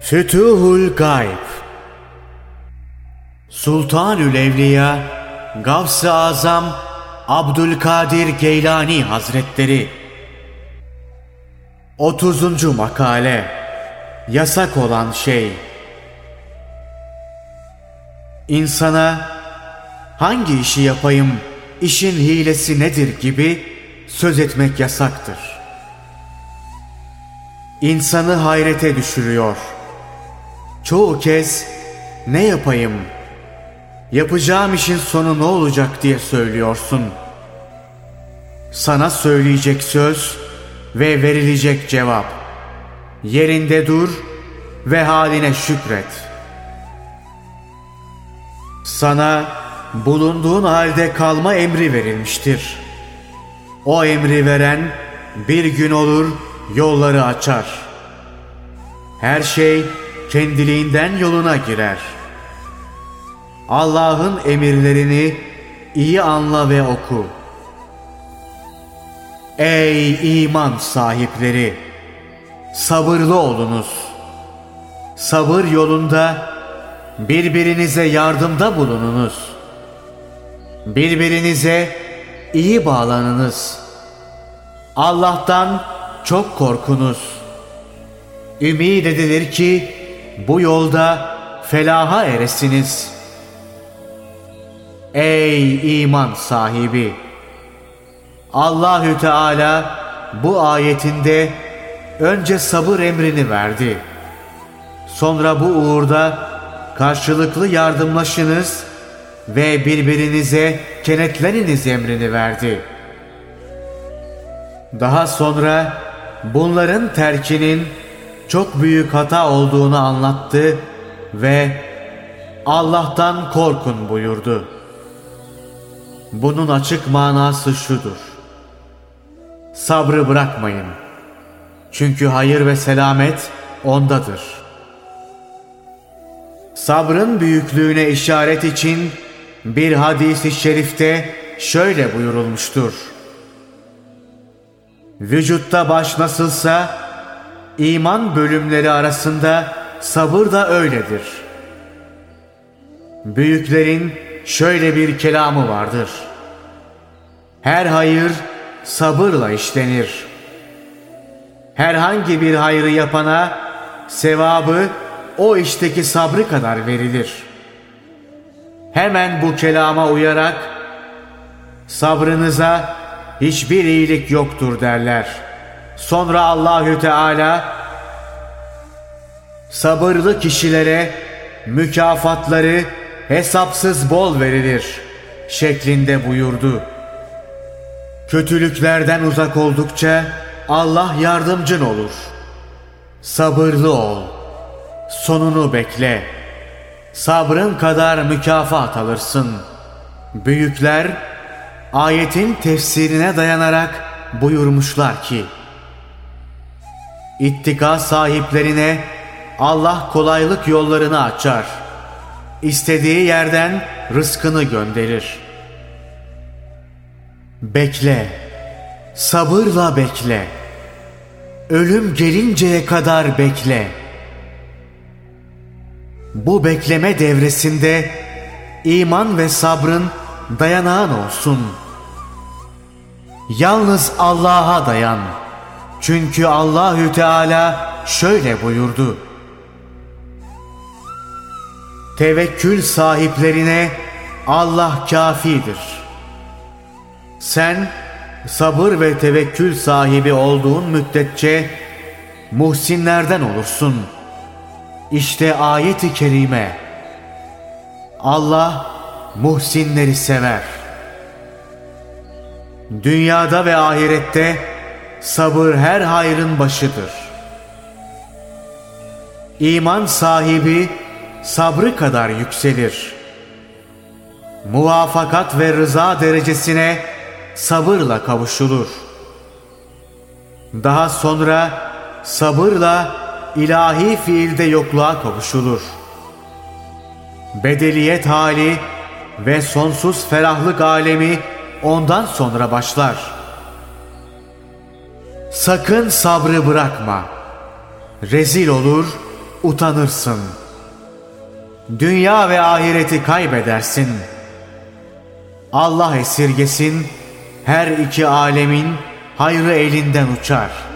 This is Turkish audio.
Fütuhul Gayb Sultanül Evliya Gavs-ı Azam Abdülkadir Geylani Hazretleri 30. Makale Yasak olan şey İnsana hangi işi yapayım, işin hilesi nedir gibi söz etmek yasaktır. İnsanı hayrete düşürüyor.'' Çoğu kez ne yapayım? Yapacağım işin sonu ne olacak diye söylüyorsun. Sana söyleyecek söz ve verilecek cevap. Yerinde dur ve haline şükret. Sana bulunduğun halde kalma emri verilmiştir. O emri veren bir gün olur yolları açar. Her şey kendiliğinden yoluna girer. Allah'ın emirlerini iyi anla ve oku. Ey iman sahipleri! Sabırlı olunuz. Sabır yolunda birbirinize yardımda bulununuz. Birbirinize iyi bağlanınız. Allah'tan çok korkunuz. Ümid edilir ki bu yolda felaha eresiniz. Ey iman sahibi! Allahü Teala bu ayetinde önce sabır emrini verdi. Sonra bu uğurda karşılıklı yardımlaşınız ve birbirinize kenetleniniz emrini verdi. Daha sonra bunların terkinin çok büyük hata olduğunu anlattı ve Allah'tan korkun buyurdu. Bunun açık manası şudur. Sabrı bırakmayın. Çünkü hayır ve selamet ondadır. Sabrın büyüklüğüne işaret için bir hadisi şerifte şöyle buyurulmuştur. Vücutta baş nasılsa İman bölümleri arasında sabır da öyledir. Büyüklerin şöyle bir kelamı vardır. Her hayır sabırla işlenir. Herhangi bir hayrı yapana sevabı o işteki sabrı kadar verilir. Hemen bu kelama uyarak sabrınıza hiçbir iyilik yoktur derler.'' Sonra Allahü Teala sabırlı kişilere mükafatları hesapsız bol verilir şeklinde buyurdu. Kötülüklerden uzak oldukça Allah yardımcın olur. Sabırlı ol. Sonunu bekle. Sabrın kadar mükafat alırsın. Büyükler ayetin tefsirine dayanarak buyurmuşlar ki İttika sahiplerine Allah kolaylık yollarını açar. İstediği yerden rızkını gönderir. Bekle, sabırla bekle. Ölüm gelinceye kadar bekle. Bu bekleme devresinde iman ve sabrın dayanağın olsun. Yalnız Allah'a dayan.'' Çünkü Allahü Teala şöyle buyurdu. Tevekkül sahiplerine Allah kafidir. Sen sabır ve tevekkül sahibi olduğun müddetçe muhsinlerden olursun. İşte ayet-i kerime. Allah muhsinleri sever. Dünyada ve ahirette Sabır her hayrın başıdır. İman sahibi sabrı kadar yükselir. Muvafakat ve rıza derecesine sabırla kavuşulur. Daha sonra sabırla ilahi fiilde yokluğa kavuşulur. Bedeliyet hali ve sonsuz ferahlık alemi ondan sonra başlar.'' Sakın sabrı bırakma. Rezil olur, utanırsın. Dünya ve ahireti kaybedersin. Allah esirgesin, her iki alemin hayrı elinden uçar.''